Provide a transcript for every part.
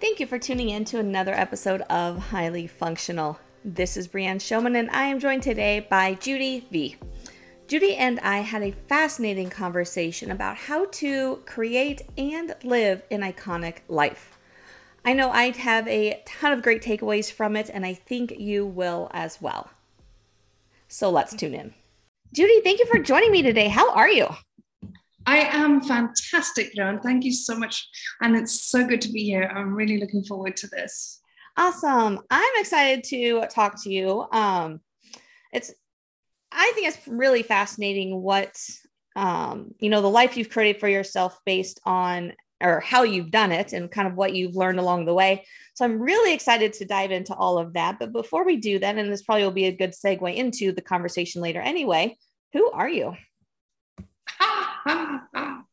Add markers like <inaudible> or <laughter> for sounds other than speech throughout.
Thank you for tuning in to another episode of Highly Functional. This is Brianne Showman, and I am joined today by Judy V. Judy and I had a fascinating conversation about how to create and live an iconic life. I know I'd have a ton of great takeaways from it, and I think you will as well. So let's tune in. Judy, thank you for joining me today. How are you? I am fantastic, Joan. Thank you so much. And it's so good to be here. I'm really looking forward to this. Awesome. I'm excited to talk to you. Um, it's, I think it's really fascinating what, um, you know, the life you've created for yourself based on or how you've done it and kind of what you've learned along the way. So I'm really excited to dive into all of that. But before we do that, and this probably will be a good segue into the conversation later anyway, who are you? <laughs>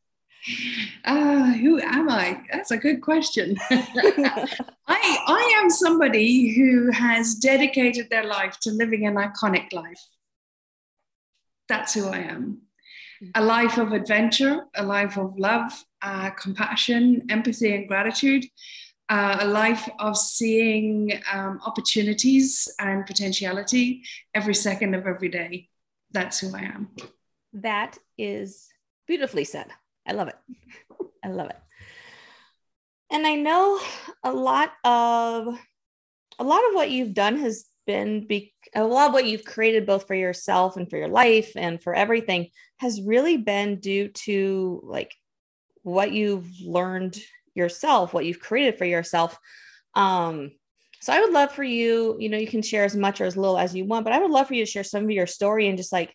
uh, who am I? That's a good question. <laughs> I, I am somebody who has dedicated their life to living an iconic life. That's who I am. A life of adventure, a life of love, uh, compassion, empathy, and gratitude. Uh, a life of seeing um, opportunities and potentiality every second of every day. That's who I am. That is Beautifully said. I love it. I love it. And I know a lot of a lot of what you've done has been be, a lot of what you've created both for yourself and for your life and for everything has really been due to like what you've learned yourself, what you've created for yourself. Um, so I would love for you, you know, you can share as much or as little as you want, but I would love for you to share some of your story and just like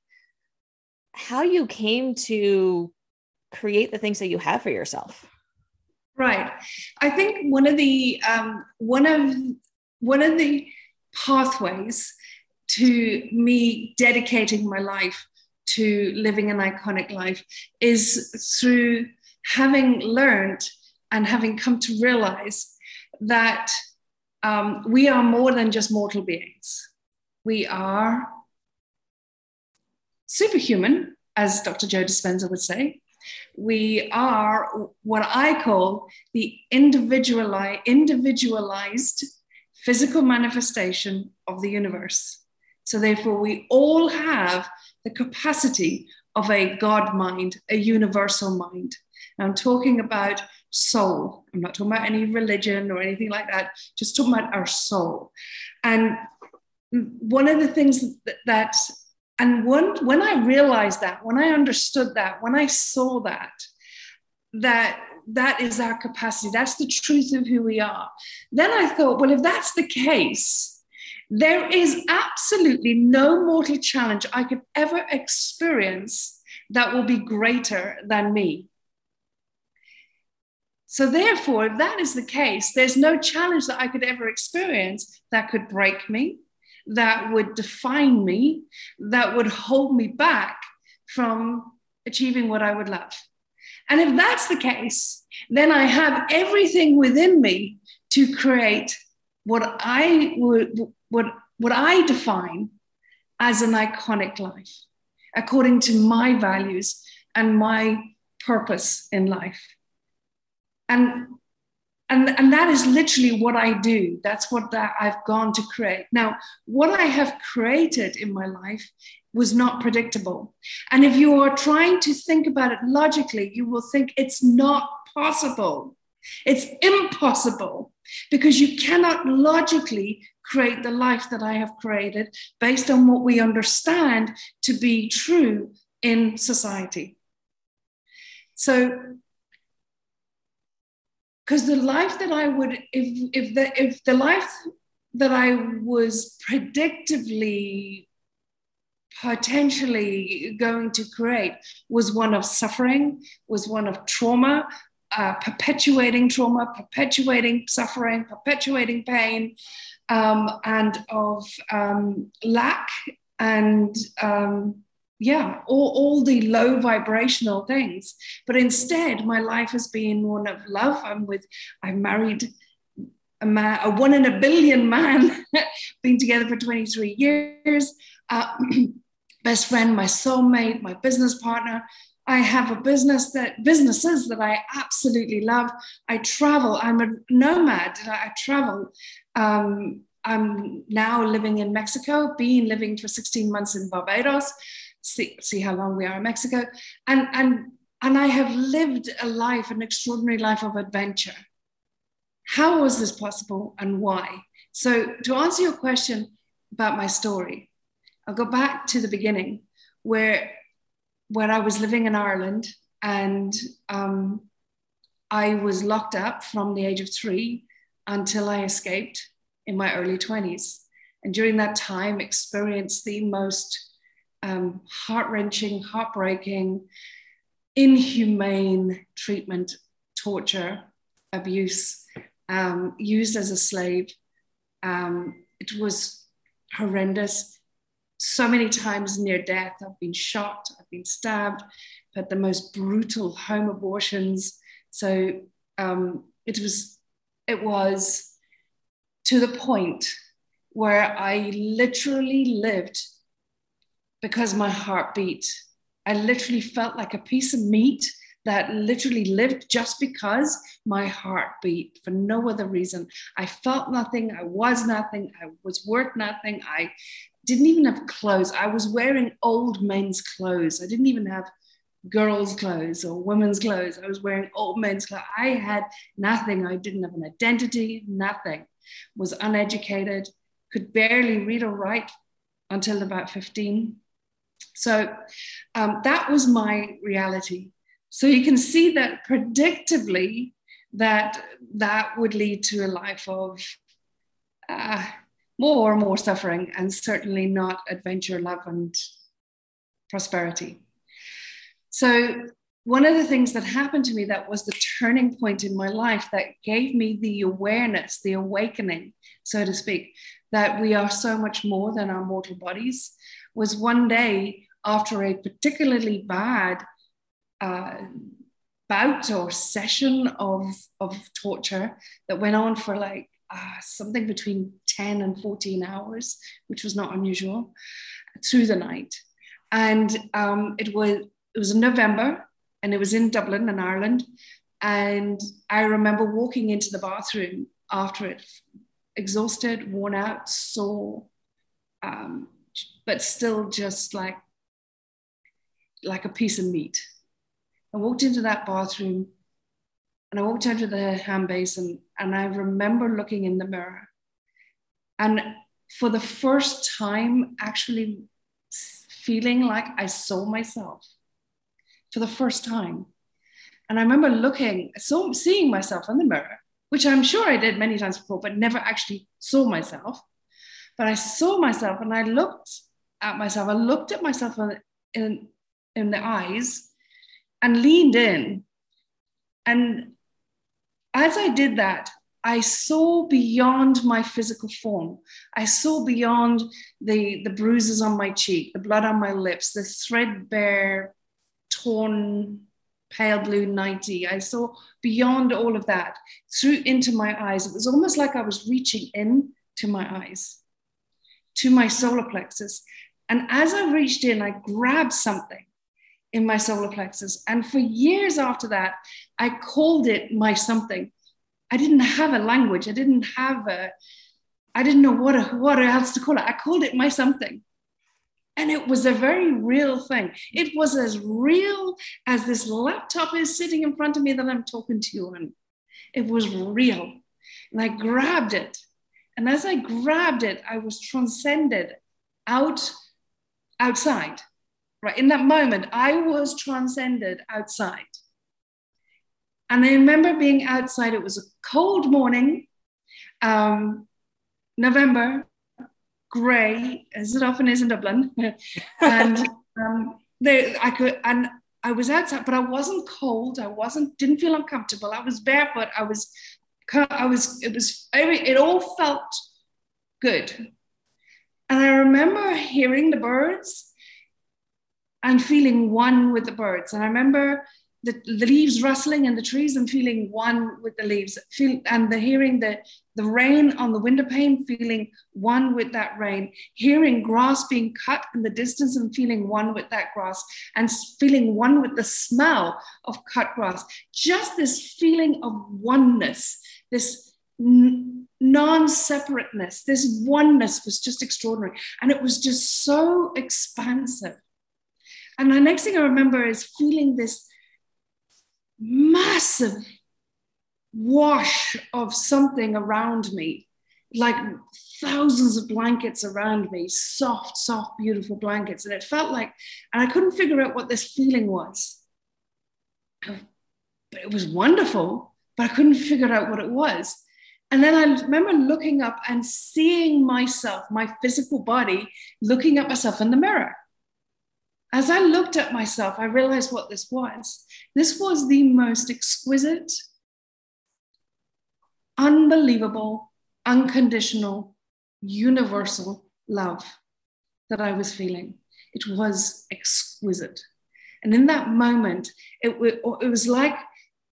how you came to create the things that you have for yourself. Right. I think one of the um, one of one of the pathways to me dedicating my life to living an iconic life is through having learned and having come to realize that um, we are more than just mortal beings. We are superhuman, as Dr. Joe Dispenza would say. We are what I call the individualized, individualized physical manifestation of the universe. So, therefore, we all have the capacity of a God mind, a universal mind. Now, I'm talking about soul. I'm not talking about any religion or anything like that, just talking about our soul. And one of the things that, that and when, when I realized that, when I understood that, when I saw that, that that is our capacity, that's the truth of who we are, then I thought, well, if that's the case, there is absolutely no mortal challenge I could ever experience that will be greater than me. So, therefore, if that is the case, there's no challenge that I could ever experience that could break me, that would define me, that would hold me back from achieving what I would love. And if that's the case, then I have everything within me to create what I would what what I define as an iconic life, according to my values and my purpose in life. And and, and that is literally what I do. That's what that I've gone to create. Now, what I have created in my life was not predictable. And if you are trying to think about it logically, you will think it's not possible. It's impossible because you cannot logically create the life that I have created based on what we understand to be true in society. So because the life that I would, if if the if the life that I was predictively potentially going to create was one of suffering, was one of trauma, uh, perpetuating trauma, perpetuating suffering, perpetuating pain, um, and of um, lack and um, yeah, all, all the low vibrational things. But instead, my life has been one of love. I'm with, I married a man, a one in a billion man, <laughs> been together for 23 years. Uh, <clears throat> best friend, my soulmate, my business partner. I have a business that businesses that I absolutely love. I travel. I'm a nomad. I travel. Um, I'm now living in Mexico, been living for 16 months in Barbados. See, see how long we are in Mexico. And, and, and I have lived a life, an extraordinary life of adventure. How was this possible and why? So, to answer your question about my story, I'll go back to the beginning where, where I was living in Ireland and um, I was locked up from the age of three until I escaped in my early 20s. And during that time, experienced the most um, heart wrenching, heartbreaking, inhumane treatment, torture, abuse, um, used as a slave. Um, it was horrendous. So many times near death. I've been shot, I've been stabbed, had the most brutal home abortions. So um, it was, it was to the point where I literally lived because my heart beat. I literally felt like a piece of meat that literally lived just because my heart beat for no other reason. I felt nothing. I was nothing. I was worth nothing. I didn't even have clothes. I was wearing old men's clothes. I didn't even have girls' clothes or women's clothes. I was wearing old men's clothes. I had nothing. I didn't have an identity, nothing. Was uneducated, could barely read or write until about 15. So um, that was my reality. So you can see that predictably that that would lead to a life of uh, more and more suffering and certainly not adventure, love, and prosperity. So one of the things that happened to me that was the turning point in my life that gave me the awareness, the awakening, so to speak, that we are so much more than our mortal bodies was one day after a particularly bad uh, bout or session of, of torture that went on for like uh, something between 10 and 14 hours, which was not unusual, through the night. And um, it was it was in November and it was in Dublin in Ireland. And I remember walking into the bathroom after it, exhausted, worn out, sore, um, but still just like like a piece of meat. I walked into that bathroom and I walked into the hand basin and I remember looking in the mirror and for the first time actually feeling like I saw myself for the first time. And I remember looking, so seeing myself in the mirror, which I'm sure I did many times before, but never actually saw myself. But I saw myself and I looked at myself. I looked at myself in, in, the eyes and leaned in. And as I did that, I saw beyond my physical form. I saw beyond the, the bruises on my cheek, the blood on my lips, the threadbare torn pale blue 90. I saw beyond all of that through into my eyes. It was almost like I was reaching in to my eyes, to my solar plexus. And as I reached in, I grabbed something in my solar plexus. And for years after that, I called it my something. I didn't have a language. I didn't have a, I didn't know what, what else to call it. I called it my something. And it was a very real thing. It was as real as this laptop is sitting in front of me that I'm talking to you on. It was real. And I grabbed it. And as I grabbed it, I was transcended out outside. Right. In that moment, I was transcended outside. And I remember being outside. It was a cold morning, um, November, grey, as it often is in Dublin. <laughs> and um, they, I could, and I was outside, but I wasn't cold. I wasn't, didn't feel uncomfortable. I was barefoot. I was, I was, it was, it all felt good. And I remember hearing the birds and feeling one with the birds. And I remember the, the leaves rustling in the trees and feeling one with the leaves, feel, and the hearing the, the rain on the window pane, feeling one with that rain, hearing grass being cut in the distance and feeling one with that grass, and feeling one with the smell of cut grass. Just this feeling of oneness, this non separateness, this oneness was just extraordinary. And it was just so expansive. And the next thing I remember is feeling this massive wash of something around me, like thousands of blankets around me, soft, soft, beautiful blankets. And it felt like, and I couldn't figure out what this feeling was. But it was wonderful, but I couldn't figure out what it was. And then I remember looking up and seeing myself, my physical body, looking at myself in the mirror. As I looked at myself, I realized what this was. This was the most exquisite, unbelievable, unconditional, universal love that I was feeling. It was exquisite. And in that moment, it, it was like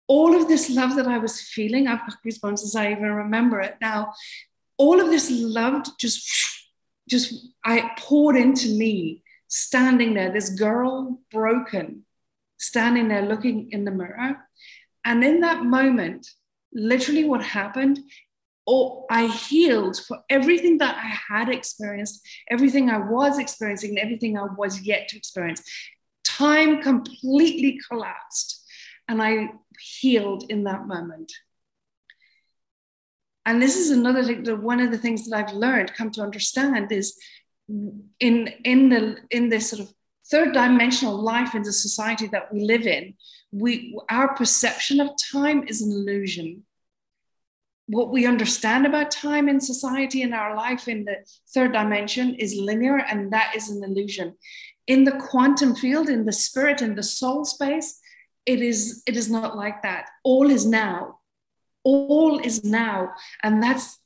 all of this love that I was feeling, I've got goosebumps as I even remember it now. All of this love just, just I poured into me standing there, this girl broken, standing there looking in the mirror. And in that moment, literally what happened, oh, I healed for everything that I had experienced, everything I was experiencing, and everything I was yet to experience. Time completely collapsed, and I healed in that moment. And this is another thing, one of the things that I've learned, come to understand is in in the in this sort of third dimensional life in the society that we live in we our perception of time is an illusion what we understand about time in society in our life in the third dimension is linear and that is an illusion in the quantum field in the spirit in the soul space it is it is not like that all is now all is now and that's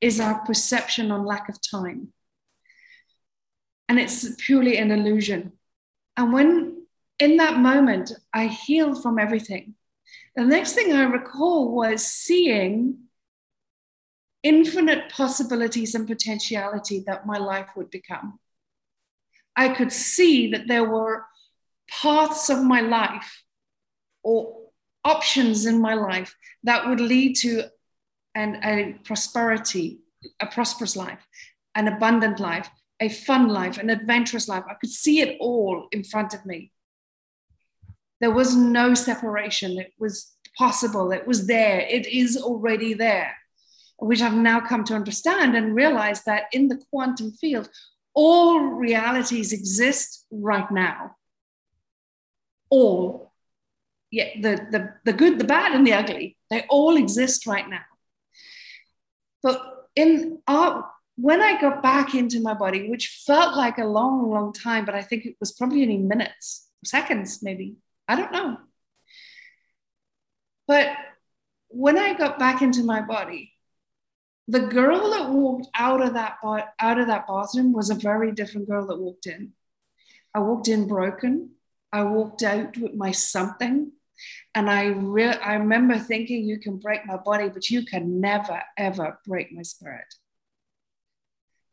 is our perception on lack of time and it's purely an illusion. And when in that moment I healed from everything, the next thing I recall was seeing infinite possibilities and potentiality that my life would become. I could see that there were paths of my life or options in my life that would lead to an, a prosperity, a prosperous life, an abundant life, a fun life, an adventurous life. I could see it all in front of me. There was no separation. It was possible. It was there. It is already there, which I've now come to understand and realize that in the quantum field, all realities exist right now. All. Yeah, the, the, the good, the bad, and the ugly, they all exist right now. But in our when I got back into my body, which felt like a long, long time, but I think it was probably only minutes, seconds, maybe. I don't know. But when I got back into my body, the girl that walked out of that out of that bathroom was a very different girl that walked in. I walked in broken. I walked out with my something, and I re- I remember thinking, "You can break my body, but you can never ever break my spirit."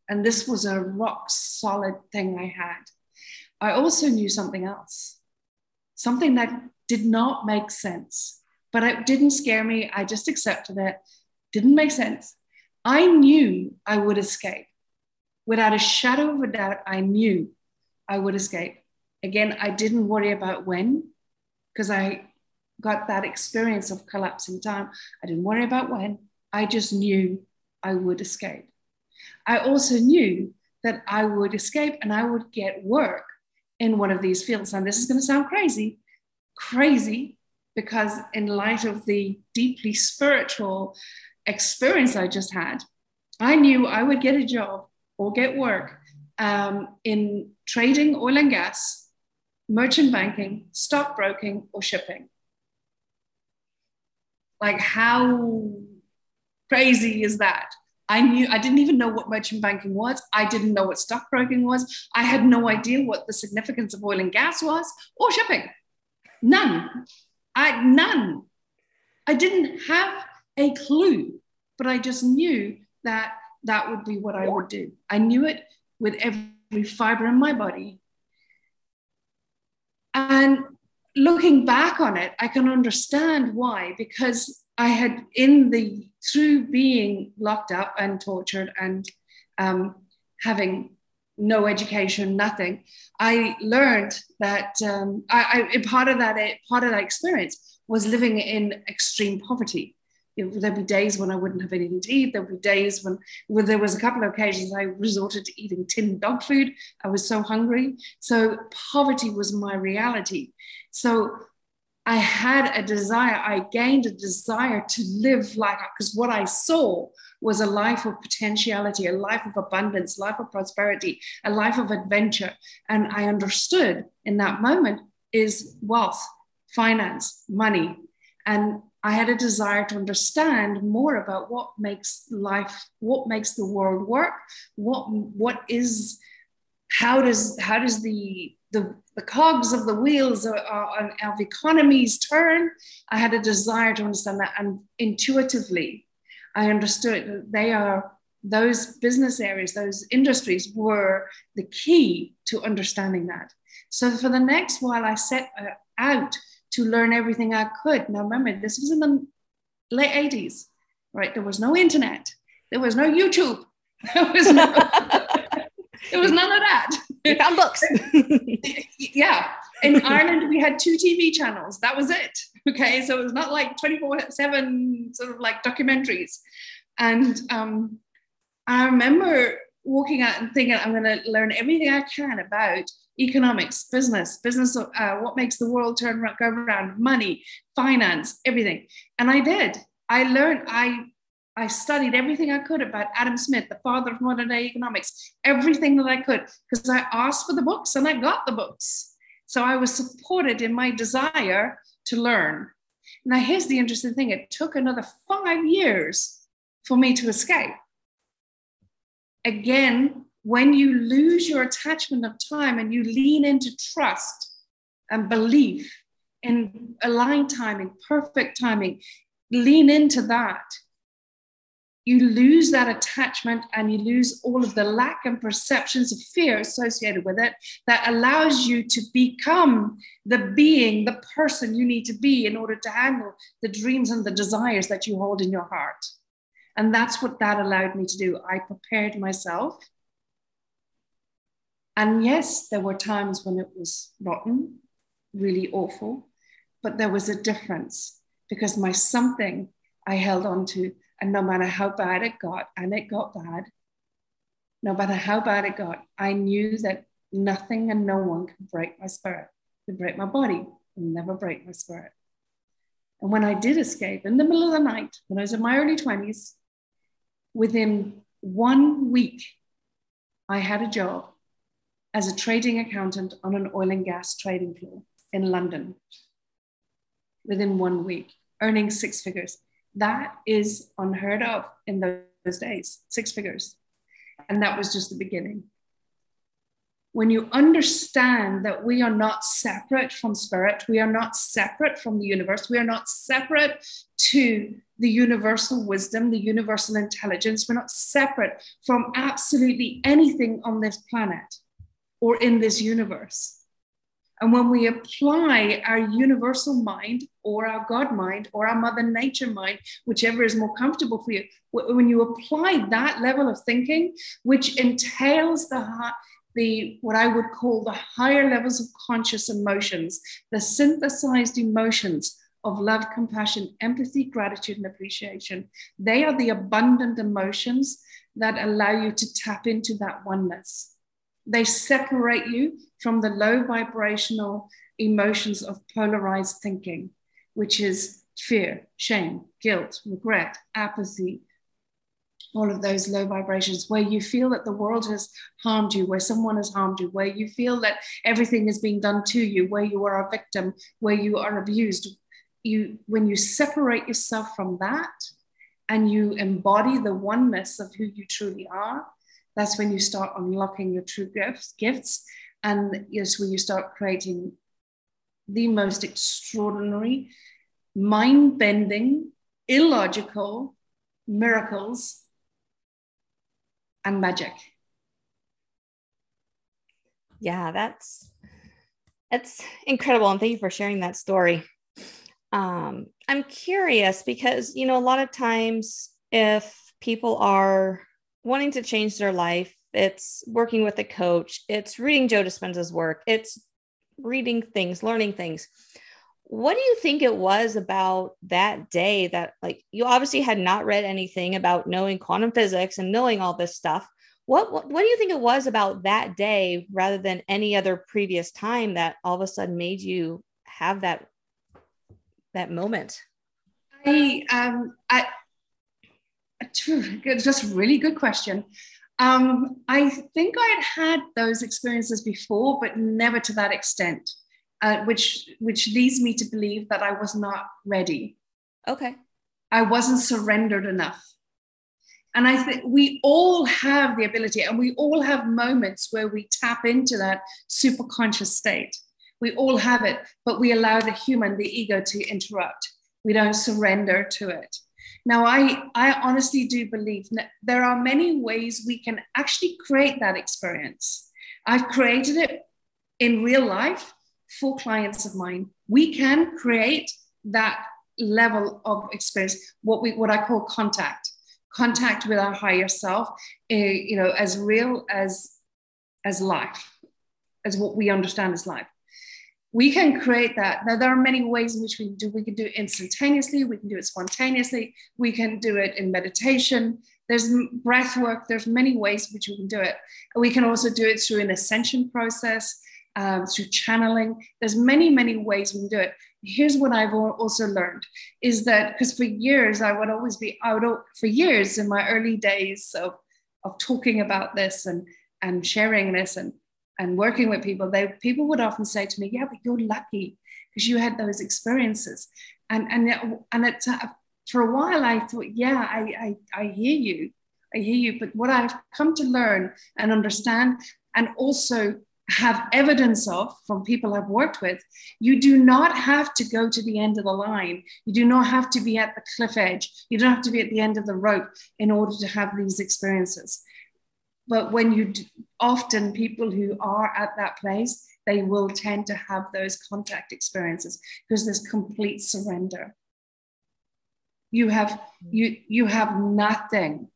And this was a rock solid thing I had. I also knew something else, something that did not make sense, but it didn't scare me. I just accepted it. Didn't make sense. I knew I would escape. Without a shadow of a doubt, I knew I would escape. Again, I didn't worry about when because I got that experience of collapsing time. I didn't worry about when. I just knew I would escape. I also knew that I would escape and I would get work in one of these fields. And this is going to sound crazy, crazy, because in light of the deeply spiritual experience I just had, I knew I would get a job or get work um, in trading oil and gas, merchant banking, stockbroking, or shipping. Like, how crazy is that? I knew I didn't even know what merchant banking was. I didn't know what stockbroking was. I had no idea what the significance of oil and gas was or shipping. None. I none. I didn't have a clue, but I just knew that that would be what I would do. I knew it with every fiber in my body. And looking back on it, I can understand why, because I had in the through being locked up and tortured and um, having no education, nothing, I learned that um, I, I, part of that part of that experience was living in extreme poverty. There'd be days when I wouldn't have anything to eat. There'd be days when, when there was a couple of occasions I resorted to eating tin dog food. I was so hungry. So poverty was my reality. So I had a desire, I gained a desire to live like, because what I saw was a life of potentiality, a life of abundance, life of prosperity, a life of adventure. And I understood in that moment is wealth, finance, money. And I had a desire to understand more about what makes life, what makes the world work, what what is, how does how does the the, the cogs of the wheels of, of economies turn? I had a desire to understand that, and intuitively, I understood that they are those business areas, those industries were the key to understanding that. So for the next while, I set uh, out to learn everything I could. Now remember, this was in the late 80s, right? There was no internet, there was no YouTube, <laughs> there was no, there was none of that. You found books. <laughs> yeah. In Ireland, we had two TV channels. That was it. Okay. So it was not like 24 7 sort of like documentaries. And um, I remember walking out and thinking, I'm going to learn everything I can about economics, business, business, uh, what makes the world turn go around, money, finance, everything. And I did. I learned, I I studied everything I could about Adam Smith, the father of modern day economics, everything that I could, because I asked for the books and I got the books. So I was supported in my desire to learn. Now, here's the interesting thing it took another five years for me to escape. Again, when you lose your attachment of time and you lean into trust and belief in aligned timing, perfect timing, lean into that you lose that attachment and you lose all of the lack and perceptions of fear associated with it that allows you to become the being, the person you need to be in order to handle the dreams and the desires that you hold in your heart. And that's what that allowed me to do. I prepared myself. And yes, there were times when it was rotten, really awful, but there was a difference because my something I held on to and no matter how bad it got, and it got bad, no matter how bad it got, I knew that nothing and no one could break my spirit, could break my body, and never break my spirit. And when I did escape in the middle of the night, when I was in my early 20s, within one week, I had a job as a trading accountant on an oil and gas trading floor in London within one week, earning six figures. That is unheard of in those days, six figures. And that was just the beginning. When you understand that we are not separate from spirit, we are not separate from the universe, we are not separate to the universal wisdom, the universal intelligence, we're not separate from absolutely anything on this planet or in this universe. And when we apply our universal mind or our God mind or our Mother Nature mind, whichever is more comfortable for you, when you apply that level of thinking, which entails the the what I would call the higher levels of conscious emotions, the synthesized emotions of love, compassion, empathy, gratitude, and appreciation. They are the abundant emotions that allow you to tap into that oneness. They separate you from the low vibrational emotions of polarized thinking, which is fear, shame, guilt, regret, apathy, all of those low vibrations where you feel that the world has harmed you, where someone has harmed you, where you feel that everything is being done to you, where you are a victim, where you are abused. You, when you separate yourself from that and you embody the oneness of who you truly are, that's when you start unlocking your true gifts, gifts and yes, when you start creating the most extraordinary, mind bending, illogical miracles and magic. Yeah, that's that's incredible and thank you for sharing that story. Um, I'm curious because you know a lot of times if people are wanting to change their life, it's working with a coach, it's reading Joe Dispenza's work, it's reading things, learning things. What do you think it was about that day that, like, you obviously had not read anything about knowing quantum physics and knowing all this stuff? What, what, what do you think it was about that day rather than any other previous time that all of a sudden made you have that that moment? I um I <laughs> just a really good question. Um, I think I had had those experiences before, but never to that extent, uh, which which leads me to believe that I was not ready. Okay. I wasn't surrendered enough. And I think we all have the ability, and we all have moments where we tap into that super conscious state. We all have it, but we allow the human, the ego, to interrupt. We don't surrender to it. Now, I, I honestly do believe there are many ways we can actually create that experience. I've created it in real life for clients of mine. We can create that level of experience, what we what I call contact, contact with our higher self, uh, you know, as real as as life, as what we understand as life we can create that. Now, there are many ways in which we can do. We can do it instantaneously. We can do it spontaneously. We can do it in meditation. There's breath work. There's many ways in which we can do it. We can also do it through an ascension process, um, through channeling. There's many, many ways we can do it. Here's what I've also learned is that because for years I would always be out for years in my early days of, of talking about this and and sharing this and and working with people, they people would often say to me, "Yeah, but you're lucky because you had those experiences." And and and it, uh, for a while, I thought, "Yeah, I, I I hear you, I hear you." But what I've come to learn and understand, and also have evidence of from people I've worked with, you do not have to go to the end of the line. You do not have to be at the cliff edge. You don't have to be at the end of the rope in order to have these experiences. But when you do, often people who are at that place, they will tend to have those contact experiences because there's complete surrender. You have mm. you you have nothing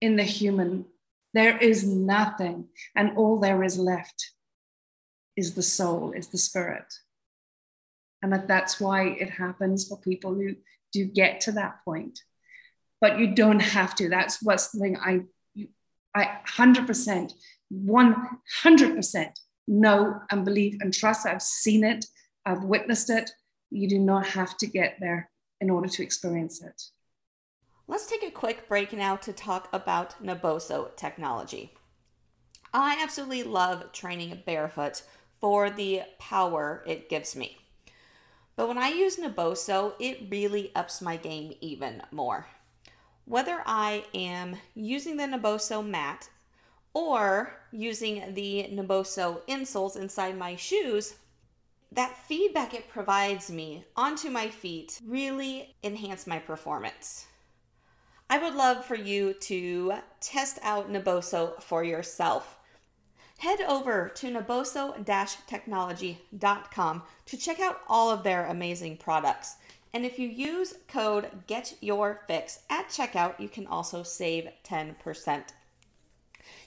in the human. There is nothing, and all there is left is the soul, is the spirit. And that that's why it happens for people who do get to that point. But you don't have to. That's what's the thing I I 100%, 100% know and believe and trust. I've seen it, I've witnessed it. You do not have to get there in order to experience it. Let's take a quick break now to talk about Naboso technology. I absolutely love training barefoot for the power it gives me. But when I use Naboso, it really ups my game even more whether I am using the Naboso mat or using the Naboso insoles inside my shoes, that feedback it provides me onto my feet really enhance my performance. I would love for you to test out Naboso for yourself. Head over to naboso-technology.com to check out all of their amazing products. And if you use code GETYOURFIX at checkout, you can also save 10%.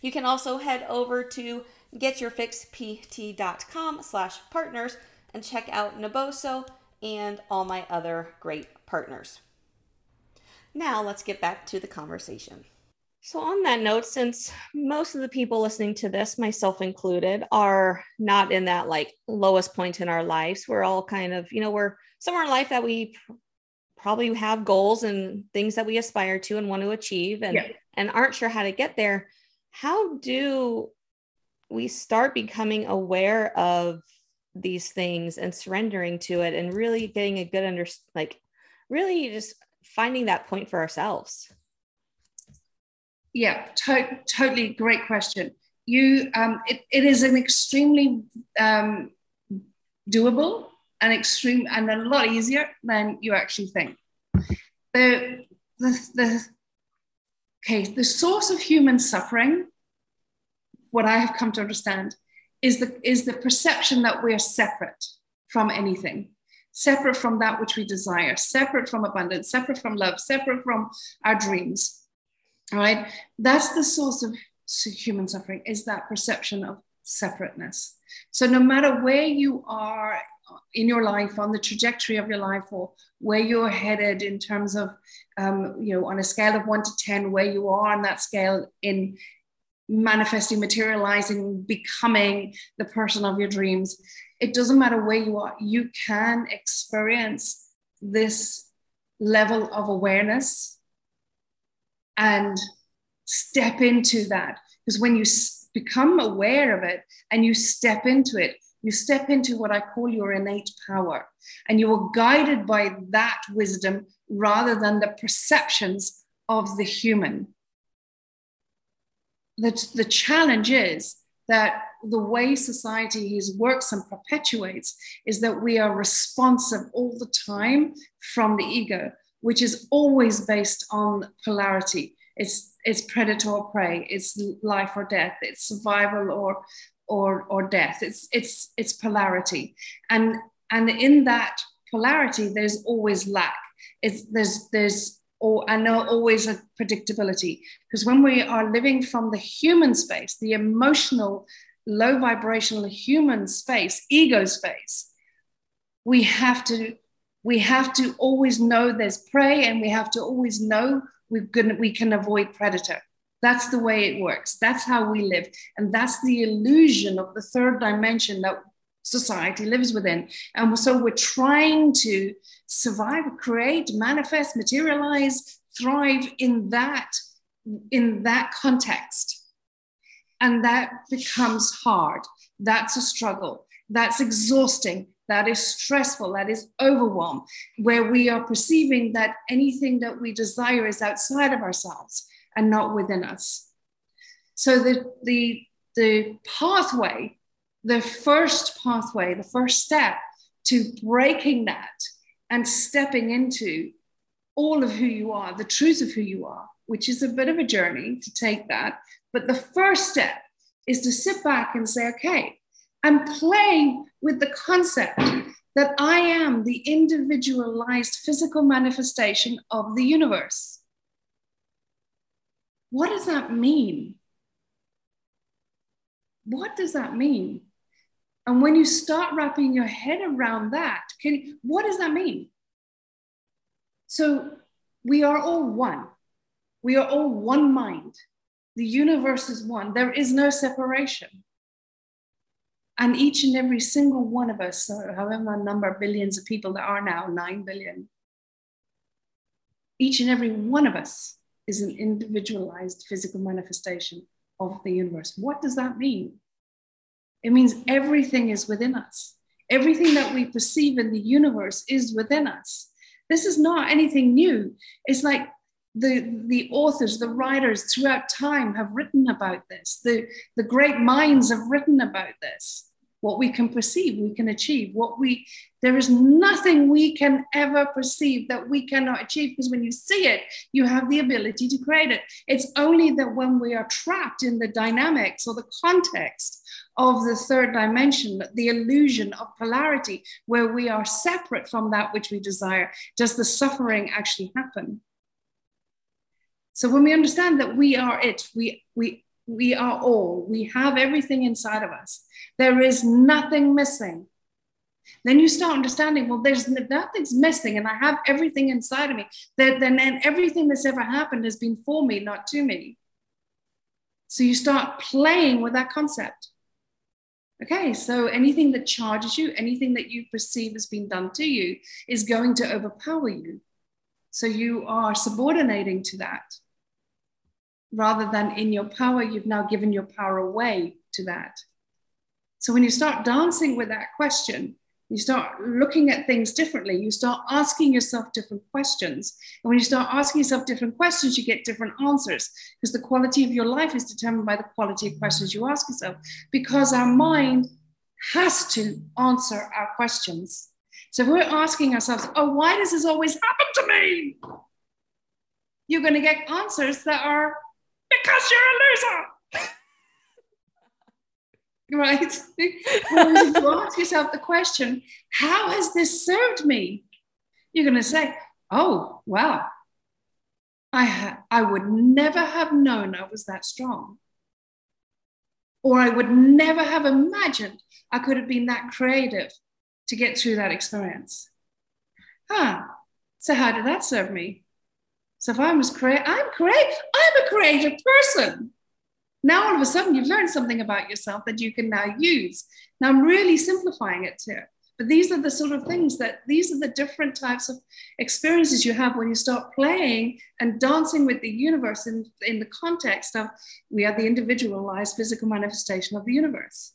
You can also head over to getyourfixpt.com slash partners and check out Naboso and all my other great partners. Now let's get back to the conversation. So, on that note, since most of the people listening to this, myself included, are not in that like lowest point in our lives, we're all kind of, you know, we're somewhere in life that we probably have goals and things that we aspire to and want to achieve and, yeah. and aren't sure how to get there. How do we start becoming aware of these things and surrendering to it and really getting a good under like really just finding that point for ourselves? Yeah, to- totally great question. You, um, it, it is an extremely um, doable and extreme and a lot easier than you actually think. The, the, the, okay, the source of human suffering, what I have come to understand, is the, is the perception that we are separate from anything, separate from that which we desire, separate from abundance, separate from love, separate from our dreams. All right, that's the source of human suffering, is that perception of separateness. So no matter where you are in your life, on the trajectory of your life, or where you're headed in terms of, um, you know, on a scale of one to 10, where you are on that scale in manifesting, materializing, becoming the person of your dreams, it doesn't matter where you are, you can experience this level of awareness and step into that. Because when you become aware of it and you step into it, you step into what I call your innate power, and you are guided by that wisdom rather than the perceptions of the human. The, the challenge is that the way society works and perpetuates is that we are responsive all the time from the ego, which is always based on polarity. It's, it's predator or prey, it's life or death, it's survival or or or death. It's it's it's polarity, and and in that polarity, there's always lack. It's there's there's or and always a predictability because when we are living from the human space, the emotional, low vibrational human space, ego space, we have to we have to always know there's prey, and we have to always know gonna we can avoid predator that's the way it works. That's how we live. And that's the illusion of the third dimension that society lives within. And so we're trying to survive, create, manifest, materialize, thrive in that, in that context. And that becomes hard. That's a struggle. That's exhausting. That is stressful. That is overwhelm, where we are perceiving that anything that we desire is outside of ourselves and not within us. So the, the, the pathway, the first pathway, the first step to breaking that and stepping into all of who you are, the truth of who you are, which is a bit of a journey to take that. But the first step is to sit back and say, okay, I'm playing with the concept that I am the individualized physical manifestation of the universe. What does that mean? What does that mean? And when you start wrapping your head around that, can, what does that mean? So we are all one. We are all one mind. The universe is one. There is no separation. And each and every single one of us, so however number of billions of people there are now, 9 billion, each and every one of us is an individualized physical manifestation of the universe. What does that mean? It means everything is within us. Everything that we perceive in the universe is within us. This is not anything new. It's like the, the authors, the writers throughout time have written about this. The, the great minds have written about this what we can perceive, we can achieve. What we there is nothing we can ever perceive that we cannot achieve because when you see it, you have the ability to create it. It's only that when we are trapped in the dynamics or the context of the third dimension, the illusion of polarity, where we are separate from that which we desire, does the suffering actually happen? So when we understand that we are it, we we we are all, we have everything inside of us. There is nothing missing. Then you start understanding, well, there's nothing's missing, and I have everything inside of me. Then, then everything that's ever happened has been for me, not to me. So you start playing with that concept. Okay, so anything that charges you, anything that you perceive has been done to you, is going to overpower you. So you are subordinating to that rather than in your power, you've now given your power away to that. So when you start dancing with that question, you start looking at things differently. You start asking yourself different questions. And when you start asking yourself different questions, you get different answers because the quality of your life is determined by the quality of questions you ask yourself. Because our mind has to answer our questions. So if we're asking ourselves, oh, why does this always happen to me? You're going to get answers that are because you're a loser. <laughs> right? If you ask yourself the question, how has this served me? You're going to say, oh, wow, I, ha- I would never have known I was that strong. Or I would never have imagined I could have been that creative to get through that experience. Huh. So how did that serve me? So if I was creative, I'm creative. I'm a creative person. Now all of a sudden you've learned something about yourself that you can now use. Now I'm really simplifying it here. But these are the sort of things that these are the different types of experiences you have when you start playing and dancing with the universe in, in the context of we are the individualized physical manifestation of the universe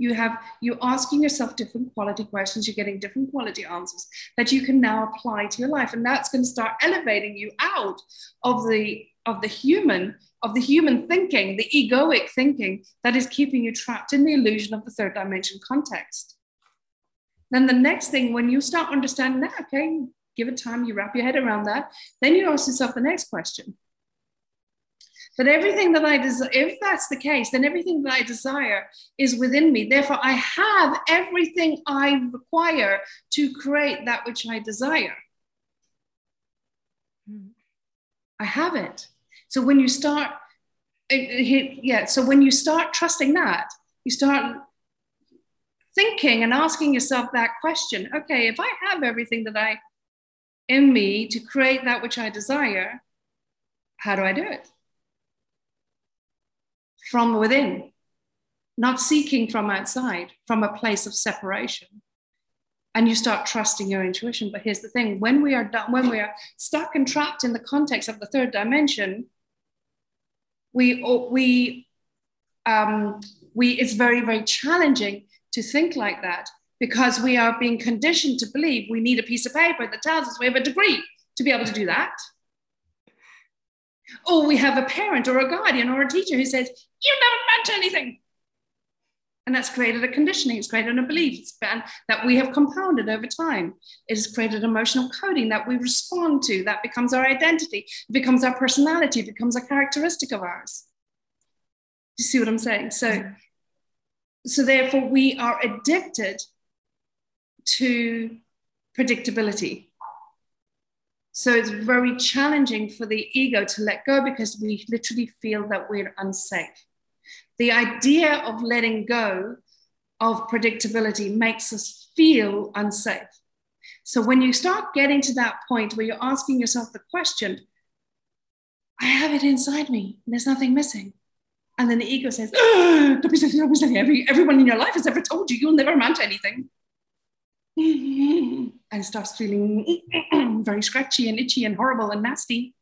you have you're asking yourself different quality questions you're getting different quality answers that you can now apply to your life. And that's going to start elevating you out of the of the human of the human thinking the egoic thinking that is keeping you trapped in the illusion of the third dimension context. Then the next thing when you start understanding that okay give it time you wrap your head around that then you ask yourself the next question but everything that I desire, if that's the case, then everything that I desire is within me. Therefore, I have everything I require to create that which I desire. I have it. So when you start, uh, uh, yeah, so when you start trusting that, you start thinking and asking yourself that question okay, if I have everything that I in me to create that which I desire, how do I do it? From within, not seeking from outside, from a place of separation. And you start trusting your intuition. But here's the thing when we are done, when we are stuck and trapped in the context of the third dimension, we, we, um, we, it's very, very challenging to think like that because we are being conditioned to believe we need a piece of paper that tells us we have a degree to be able to do that. Or we have a parent or a guardian or a teacher who says, You never meant anything. And that's created a conditioning, it's created a belief span that we have compounded over time. It has created emotional coding that we respond to, that becomes our identity, it becomes our personality, it becomes a characteristic of ours. You see what I'm saying? So, so therefore, we are addicted to predictability so it's very challenging for the ego to let go because we literally feel that we're unsafe. The idea of letting go of predictability makes us feel unsafe. So when you start getting to that point where you're asking yourself the question, I have it inside me, there's nothing missing. And then the ego says, oh, don't be silly, don't be silly. Every, everyone in your life has ever told you you'll never amount to anything. <laughs> and starts feeling <clears throat> very scratchy and itchy and horrible and nasty.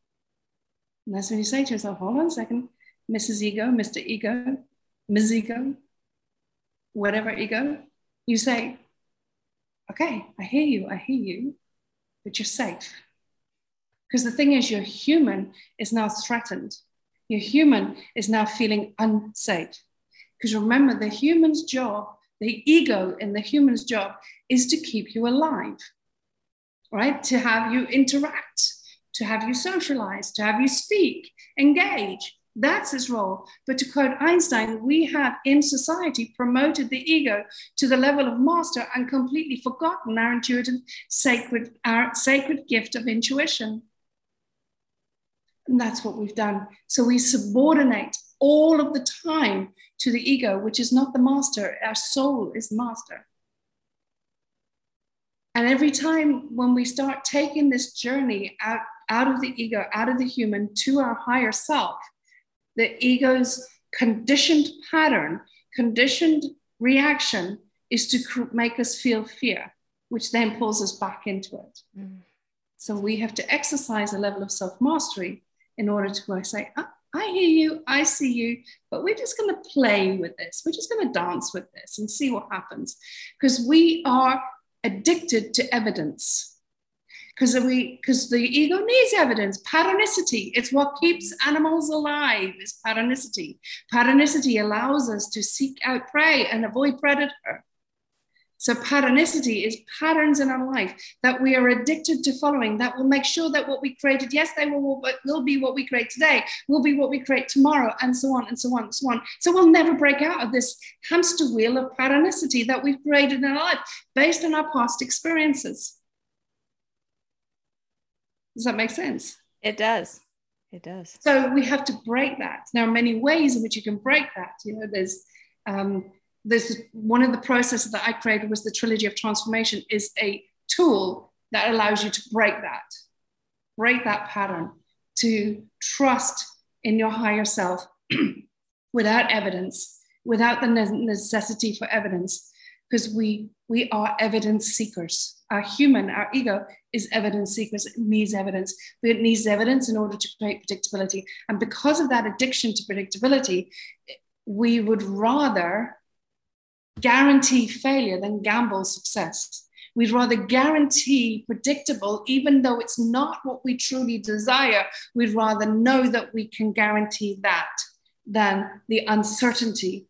And that's when you say to yourself, hold on a second, Mrs. Ego, Mr. Ego, Ms. Ego, whatever ego, you say, okay, I hear you, I hear you, but you're safe. Because the thing is, your human is now threatened. Your human is now feeling unsafe. Because remember, the human's job, the ego in the human's job is to keep you alive right? To have you interact, to have you socialize, to have you speak, engage. That's his role. But to quote Einstein, we have in society promoted the ego to the level of master and completely forgotten our intuitive, sacred, our sacred gift of intuition. And that's what we've done. So we subordinate all of the time to the ego, which is not the master. Our soul is the master. And every time when we start taking this journey out, out of the ego, out of the human to our higher self, the ego's conditioned pattern, conditioned reaction is to make us feel fear, which then pulls us back into it. Mm. So we have to exercise a level of self mastery in order to say, ah, I hear you, I see you, but we're just going to play with this. We're just going to dance with this and see what happens. Because we are addicted to evidence because we because the ego needs evidence patternicity it's what keeps animals alive is patternicity patternicity allows us to seek out prey and avoid predator So, patternicity is patterns in our life that we are addicted to following that will make sure that what we created yesterday will, will be what we create today, will be what we create tomorrow, and so on and so on and so on. So, we'll never break out of this hamster wheel of patternicity that we've created in our life based on our past experiences. Does that make sense? It does. It does. So, we have to break that. There are many ways in which you can break that. You know, there's um, this one of the processes that I created was the trilogy of transformation is a tool that allows you to break that, break that pattern, to trust in your higher self <clears throat> without evidence, without the necessity for evidence, because we we are evidence seekers. Our human, our ego is evidence seekers. It needs evidence. It needs evidence in order to create predictability. And because of that addiction to predictability, we would rather guarantee failure than gamble success. We'd rather guarantee predictable, even though it's not what we truly desire. We'd rather know that we can guarantee that than the uncertainty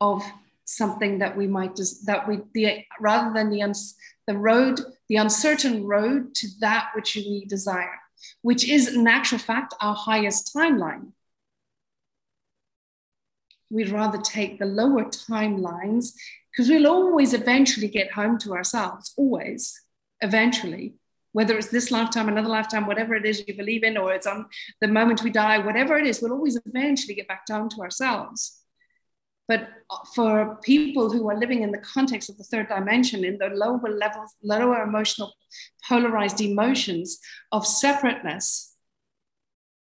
of something that we might just that we the rather than the uns, the road the uncertain road to that which we desire which is in actual fact our highest timeline we'd rather take the lower timelines because we'll always eventually get home to ourselves, always, eventually. Whether it's this lifetime, another lifetime, whatever it is you believe in, or it's on the moment we die, whatever it is, we'll always eventually get back down to ourselves. But uh, for people who are living in the context of the third dimension, in the lower levels, lower emotional, polarized emotions of separateness,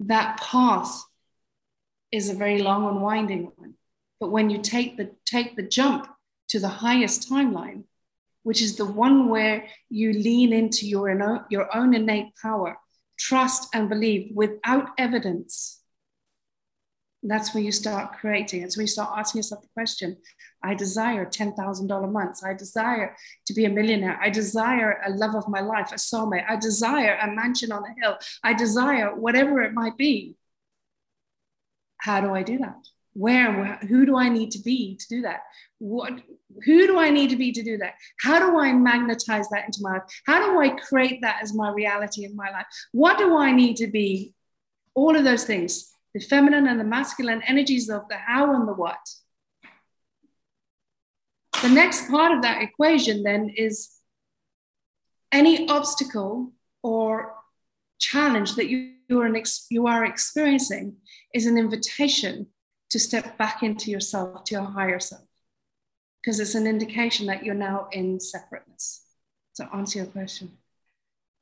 that path is a very long and winding one. But when you take the take the jump to the highest timeline, which is the one where you lean into your, your own innate power, trust and believe without evidence, that's where you start creating. It's where you start asking yourself the question I desire $10,000 months. I desire to be a millionaire. I desire a love of my life, a soulmate. I desire a mansion on a hill. I desire whatever it might be. How do I do that? Where, who do I need to be to do that? What, who do I need to be to do that? How do I magnetize that into my life? How do I create that as my reality in my life? What do I need to be? All of those things, the feminine and the masculine energies of the how and the what. The next part of that equation then is any obstacle or challenge that you, you, are, you are experiencing is an invitation to step back into yourself, to your higher self, because it's an indication that you're now in separateness. So, answer your question.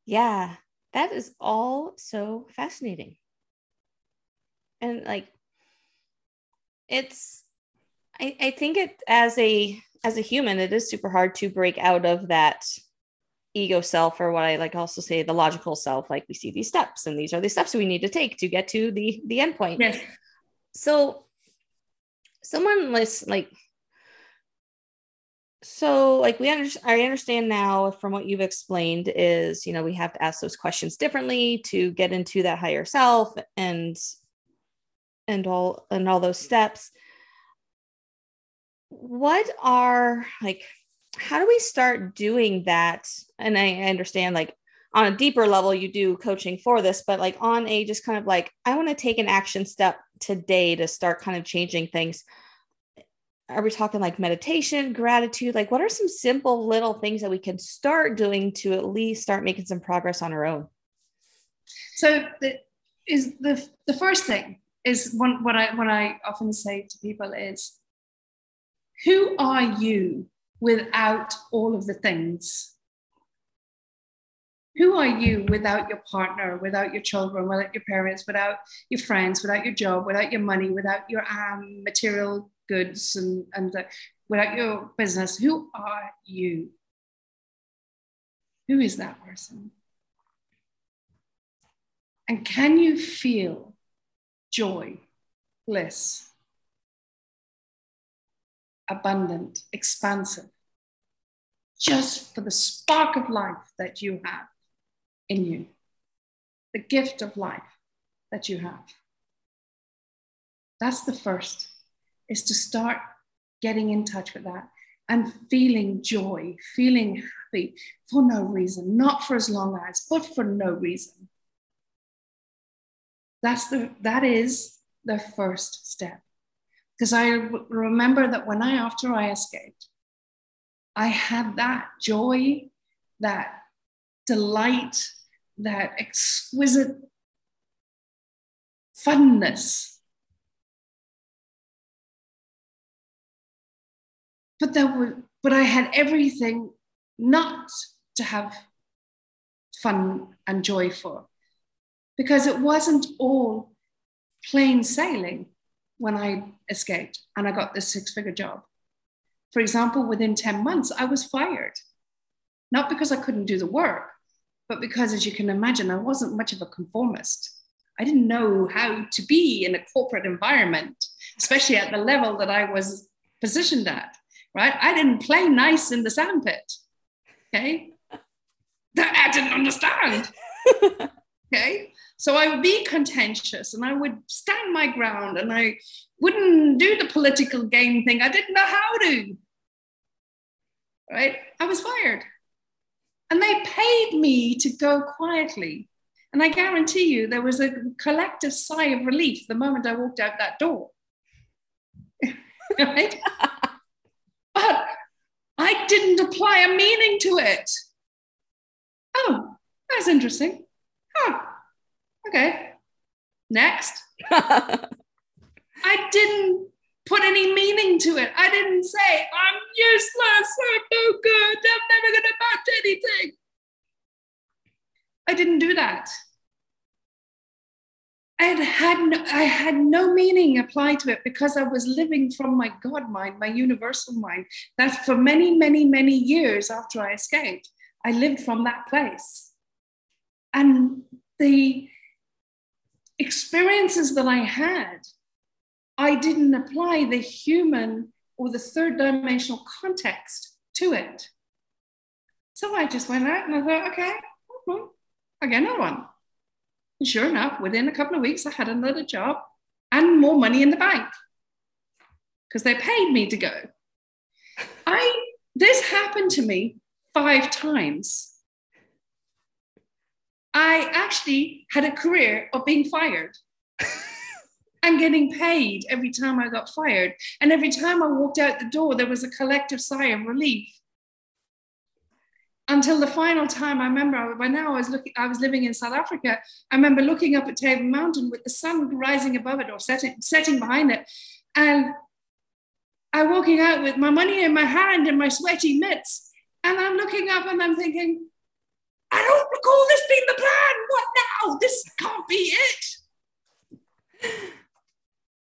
Yeah, that is all so fascinating. And like, it's, I, I think it as a as a human, it is super hard to break out of that ego self or what i like also say the logical self like we see these steps and these are the steps we need to take to get to the the end point yes. so someone list like so like we understand i understand now from what you've explained is you know we have to ask those questions differently to get into that higher self and and all and all those steps what are like how do we start doing that and I, understand like on a deeper level you do coaching for this but like on a just kind of like i want to take an action step today to start kind of changing things. Are we talking like meditation gratitude? Like what are some simple little things that we can start doing to at least start making some progress on our own? So the, is the the first thing is one what i what i often say to people is who are you without all of the things who are you without your partner, without your children, without your parents, without your friends, without your job, without your money, without your um, material goods, and, and uh, without your business? Who are you? Who is that person? And can you feel joy, bliss, abundant, expansive, just for the spark of life that you have? In you, the gift of life that you have. That's the first, is to start getting in touch with that. and feeling joy, feeling happy for no reason, not for as long as, but for no reason. That's the that is the first step. Because I remember that when I after I escaped, I had that joy, that delight, that exquisite funness. But there were, but I had everything not to have fun and joy for, because it wasn't all plain sailing when I escaped and I got this six-figure job. For example, within 10 months, I was fired. Not because I couldn't do the work, but because, as you can imagine, I wasn't much of a conformist. I didn't know how to be in a corporate environment, especially at the level that I was positioned at, right? I didn't play nice in the sandpit, okay? That I didn't understand, <laughs> okay? So I would be contentious and I would stand my ground and I wouldn't do the political game thing. I didn't know how to, right? I was fired. And they paid me to go quietly and I guarantee you, there was a collective sigh of relief the moment I walked out that door. <laughs> right? but I didn't apply a meaning to it. Oh, that's interesting. Huh. Okay. Next. <laughs> I didn't put any meaning to it. I didn't say, I'm useless, I'm no good, I'm never going to match anything. I didn't do that. I had, no, I had no meaning applied to it because I was living from my God mind, my universal mind. That for many, many, many years after I escaped, I lived from that place. And the experiences that I had, I didn't apply the human or the third dimensional context to it. So I just went out and I thought, okay, well, I get another one. And sure enough, within a couple of weeks, I had another job and more money in the bank because they paid me to go. <laughs> I this happened to me five times. I actually had a career of being fired <laughs> and getting paid every time I got fired. And every time I walked out the door, there was a collective sigh of relief. Until the final time I remember by now I was looking I was living in South Africa I remember looking up at Table Mountain with the sun rising above it or setting setting behind it. And I'm walking out with my money in my hand and my sweaty mitts. And I'm looking up and I'm thinking I don't recall this being the plan. What now? This can't be it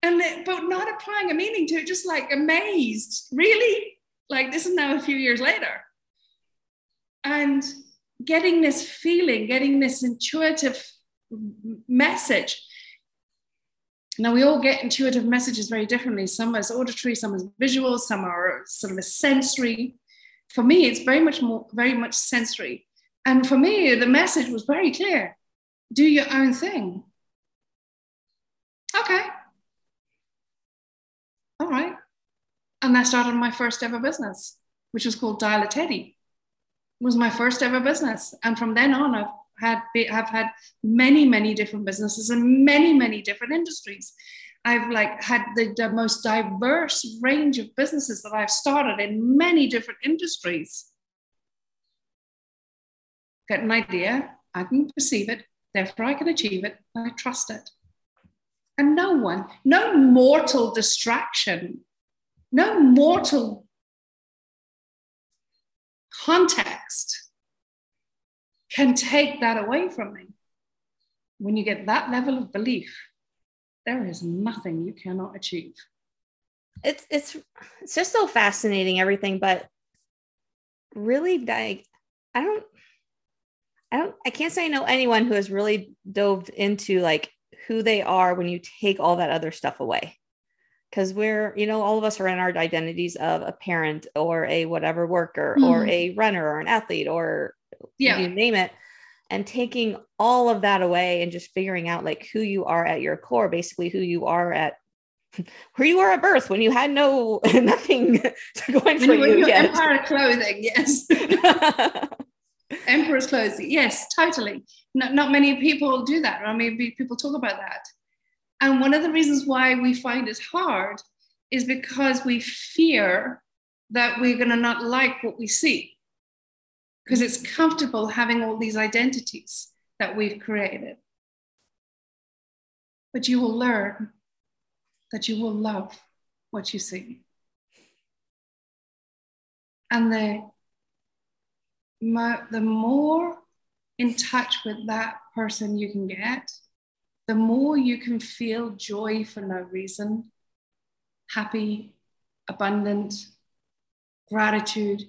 and it, but not applying a meaning to it just like amazed really like this is now a few years later and getting this feeling, getting this intuitive message. Now, we all get intuitive messages very differently. Some is auditory, some is visual, some are sort of a sensory. For me, it's very much more, very much sensory. And for me, the message was very clear do your own thing. Okay. All right. And I started my first ever business, which was called Dial a Teddy was my first ever business. And from then on, I've had I've had many, many different businesses in many, many different industries. I've like had the, the most diverse range of businesses that I've started in many different industries. Get an idea, I can perceive it, therefore I can achieve it, I trust it. And no one, no mortal distraction, no mortal context can take that away from me. When you get that level of belief, there is nothing you cannot achieve. It's it's it's just so fascinating everything, but really like I don't I don't I can't say I know anyone who has really dove into like who they are when you take all that other stuff away because we're you know all of us are in our identities of a parent or a whatever worker mm-hmm. or a runner or an athlete or yeah. you name it and taking all of that away and just figuring out like who you are at your core basically who you are at <laughs> where you were at birth when you had no <laughs> nothing <laughs> going for when you, you yet. empire clothing, yes. Emperor's clothing, yes, totally. Not, not many people do that. I mean, people talk about that. And one of the reasons why we find it hard is because we fear that we're going to not like what we see. Because it's comfortable having all these identities that we've created. But you will learn that you will love what you see. And the, the more in touch with that person you can get, the more you can feel joy for no reason, happy, abundant, gratitude,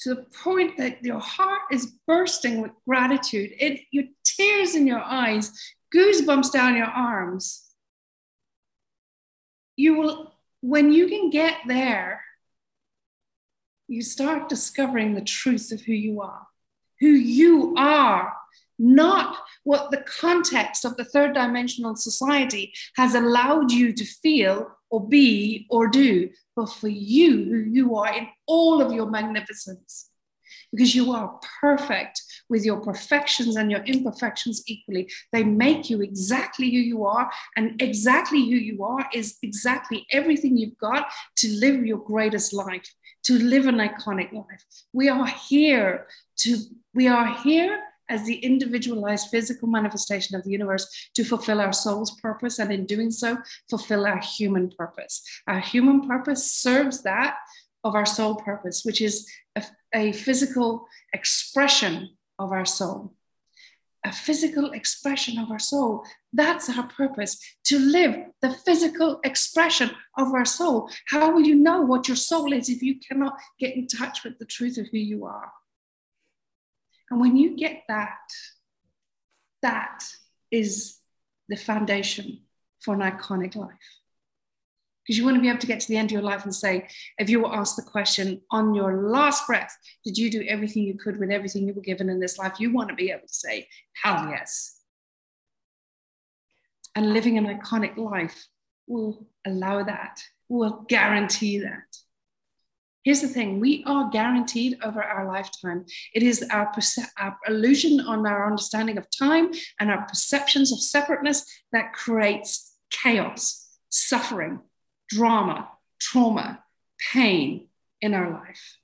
to the point that your heart is bursting with gratitude. It, your tears in your eyes, goosebumps down your arms you will, when you can get there, you start discovering the truth of who you are, who you are, not what the context of the third dimensional society has allowed you to feel or be or do, but for you, who you are in all of your magnificence. Because you are perfect with your perfections and your imperfections equally. They make you exactly who you are, and exactly who you are is exactly everything you've got to live your greatest life, to live an iconic life. We are here to, we are here as the individualized physical manifestation of the universe to fulfill our soul's purpose, and in doing so, fulfill our human purpose. Our human purpose serves that of our soul purpose, which is a, a physical expression of our soul. A physical expression of our soul. That's our purpose to live the physical expression of our soul. How will you know what your soul is if you cannot get in touch with the truth of who you are? And when you get that, that is the foundation for an iconic life because you want to be able to get to the end of your life and say, if you were asked the question on your last breath, did you do everything you could with everything you were given in this life? You want to be able to say, hell yes. And living an iconic life will allow that, will guarantee that. Here's the thing we are guaranteed over our lifetime. It is our, our, illusion on our understanding of time and our perceptions of separateness that creates chaos, suffering, drama, trauma, pain in our life.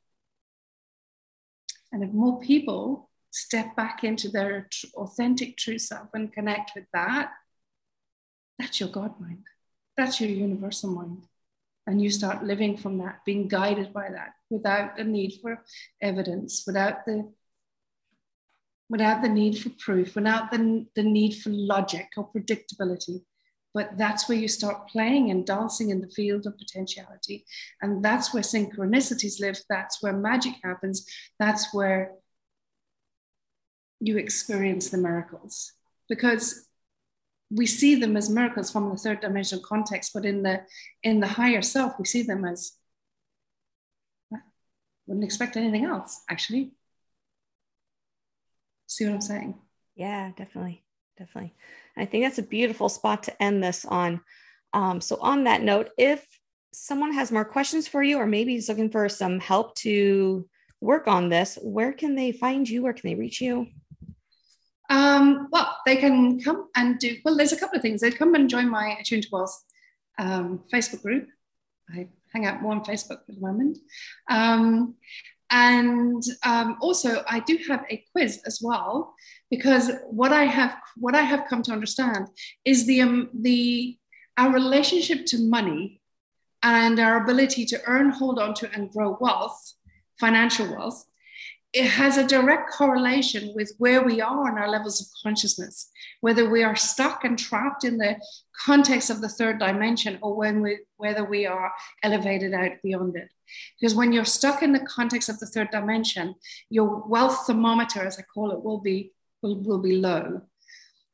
And if more people step back into their authentic true self and connect with that, that's your God mind. That's your universal mind. And you start living from that, being guided by that, without the need for evidence, without the without the need for proof, without the, the need for logic or predictability, but that's where you start playing and dancing in the field of potentiality. And that's where synchronicities live. That's where magic happens. That's where you experience the miracles. Because we see them as miracles from the third dimensional context, but in the in the higher self, we see them as wouldn't expect anything else, actually. See what I'm saying? Yeah, definitely. Definitely. I think that's a beautiful spot to end this on. Um, so, on that note, if someone has more questions for you, or maybe is looking for some help to work on this, where can they find you? Where can they reach you? Um, well, they can come and do, well, there's a couple of things. They come and join my Attuned to Wealth um, Facebook group. I hang out more on Facebook at the moment. Um, and um, also, I do have a quiz as well because what I have what I have come to understand is the um, the our relationship to money and our ability to earn, hold on to, and grow wealth, financial wealth, it has a direct correlation with where we are in our levels of consciousness, whether we are stuck and trapped in the context of the third dimension or when we, whether we are elevated out beyond it. Because when you're stuck in the context of the third dimension, your wealth thermometer, as I call it, will be will, will be low.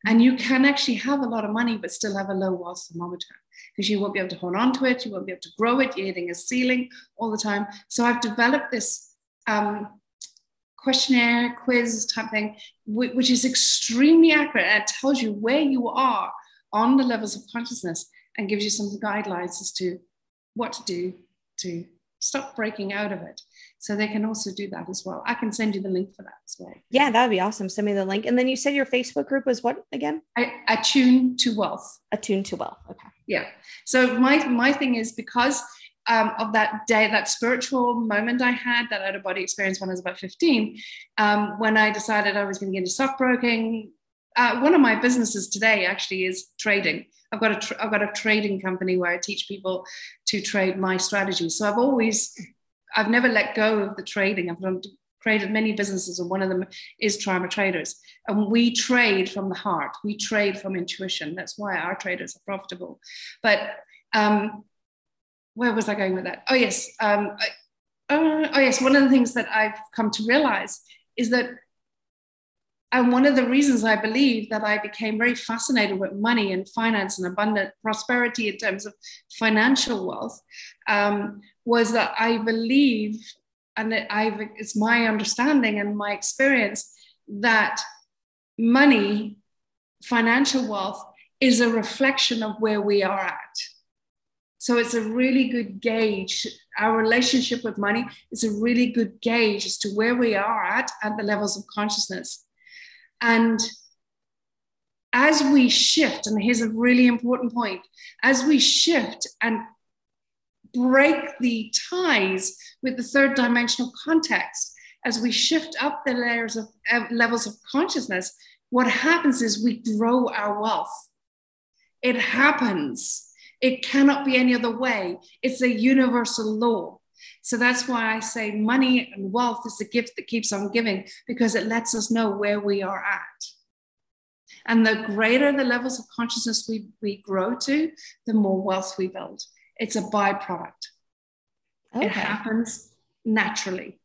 And you can actually have a lot of money, but still have a low wealth thermometer because you won't be able to hold on to it, you won't be able to grow it, you're hitting a ceiling all the time. So I've developed this um, questionnaire, quiz type thing, which is extremely accurate and it tells you where you are on the levels of consciousness and gives you some guidelines as to what to do to stop breaking out of it. So they can also do that as well. I can send you the link for that as well. Yeah, that would be awesome. Send me the link. And then you said your Facebook group was what again? I attune to wealth. Attune to wealth. Okay. Yeah. So my my thing is because um, of that day, that spiritual moment I had, that out of body experience when I was about 15, um, when I decided I was going to get into stockbroking. Uh, one of my businesses today actually is trading. I've got a tra- I've got a trading company where I teach people to trade my strategy. So I've always I've never let go of the trading. I've done, created many businesses, and one of them is Trauma Traders. And we trade from the heart. We trade from intuition. That's why our traders are profitable. But um, where was I going with that? Oh yes, um, I, uh, oh yes. One of the things that I've come to realize is that and one of the reasons I believe that I became very fascinated with money and finance and abundant prosperity in terms of financial wealth um, was that I believe, and I've, it's my understanding and my experience that money, financial wealth, is a reflection of where we are at. So it's a really good gauge. Our relationship with money is a really good gauge as to where we are at at the levels of consciousness. And as we shift, and here's a really important point as we shift and break the ties with the third dimensional context, as we shift up the layers of uh, levels of consciousness, what happens is we grow our wealth. It happens. It cannot be any other way. It's a universal law. So that's why I say money and wealth is the gift that keeps on giving because it lets us know where we are at. And the greater the levels of consciousness we, we grow to, the more wealth we build. It's a byproduct. Okay. It happens naturally.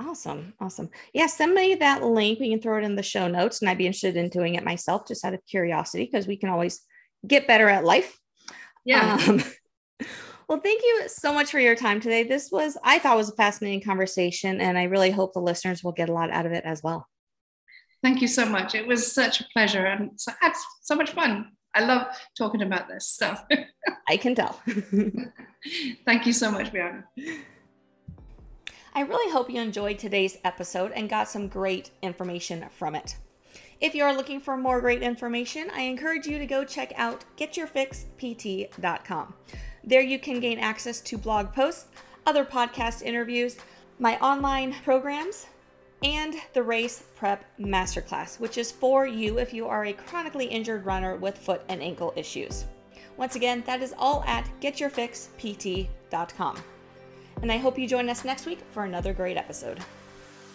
Awesome. Awesome. Yeah, send me that link. We can throw it in the show notes. And I'd be interested in doing it myself just out of curiosity because we can always get better at life. Yeah. Um, <laughs> well, thank you so much for your time today. This was, I thought was a fascinating conversation, and I really hope the listeners will get a lot out of it as well. Thank you so much. It was such a pleasure and so, so much fun. I love talking about this stuff. I can tell. <laughs> Thank you so much, Brianna. I really hope you enjoyed today's episode and got some great information from it. If you are looking for more great information, I encourage you to go check out getyourfixpt.com. There you can gain access to blog posts, other podcast interviews, my online programs, and the Race Prep Masterclass, which is for you if you are a chronically injured runner with foot and ankle issues. Once again, that is all at getyourfixpt.com. And I hope you join us next week for another great episode.